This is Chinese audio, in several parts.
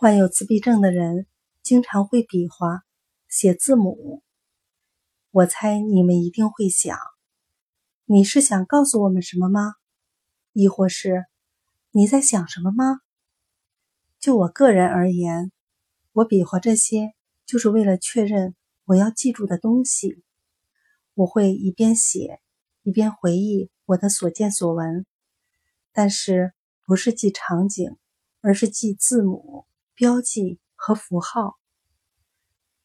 患有自闭症的人经常会比划写字母。我猜你们一定会想：你是想告诉我们什么吗？亦或是你在想什么吗？就我个人而言，我比划这些就是为了确认我要记住的东西。我会一边写一边回忆我的所见所闻，但是不是记场景，而是记字母。标记和符号，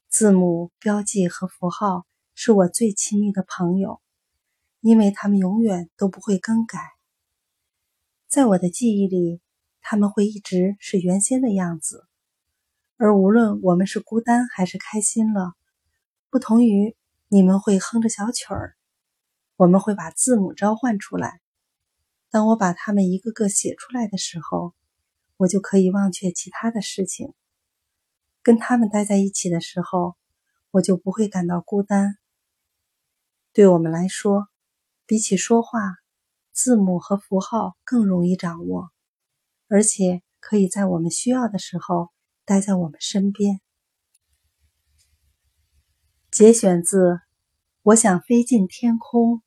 字母、标记和符号是我最亲密的朋友，因为他们永远都不会更改。在我的记忆里，他们会一直是原先的样子。而无论我们是孤单还是开心了，不同于你们会哼着小曲儿，我们会把字母召唤出来。当我把它们一个个写出来的时候。我就可以忘却其他的事情，跟他们待在一起的时候，我就不会感到孤单。对我们来说，比起说话，字母和符号更容易掌握，而且可以在我们需要的时候待在我们身边。节选自《我想飞进天空》。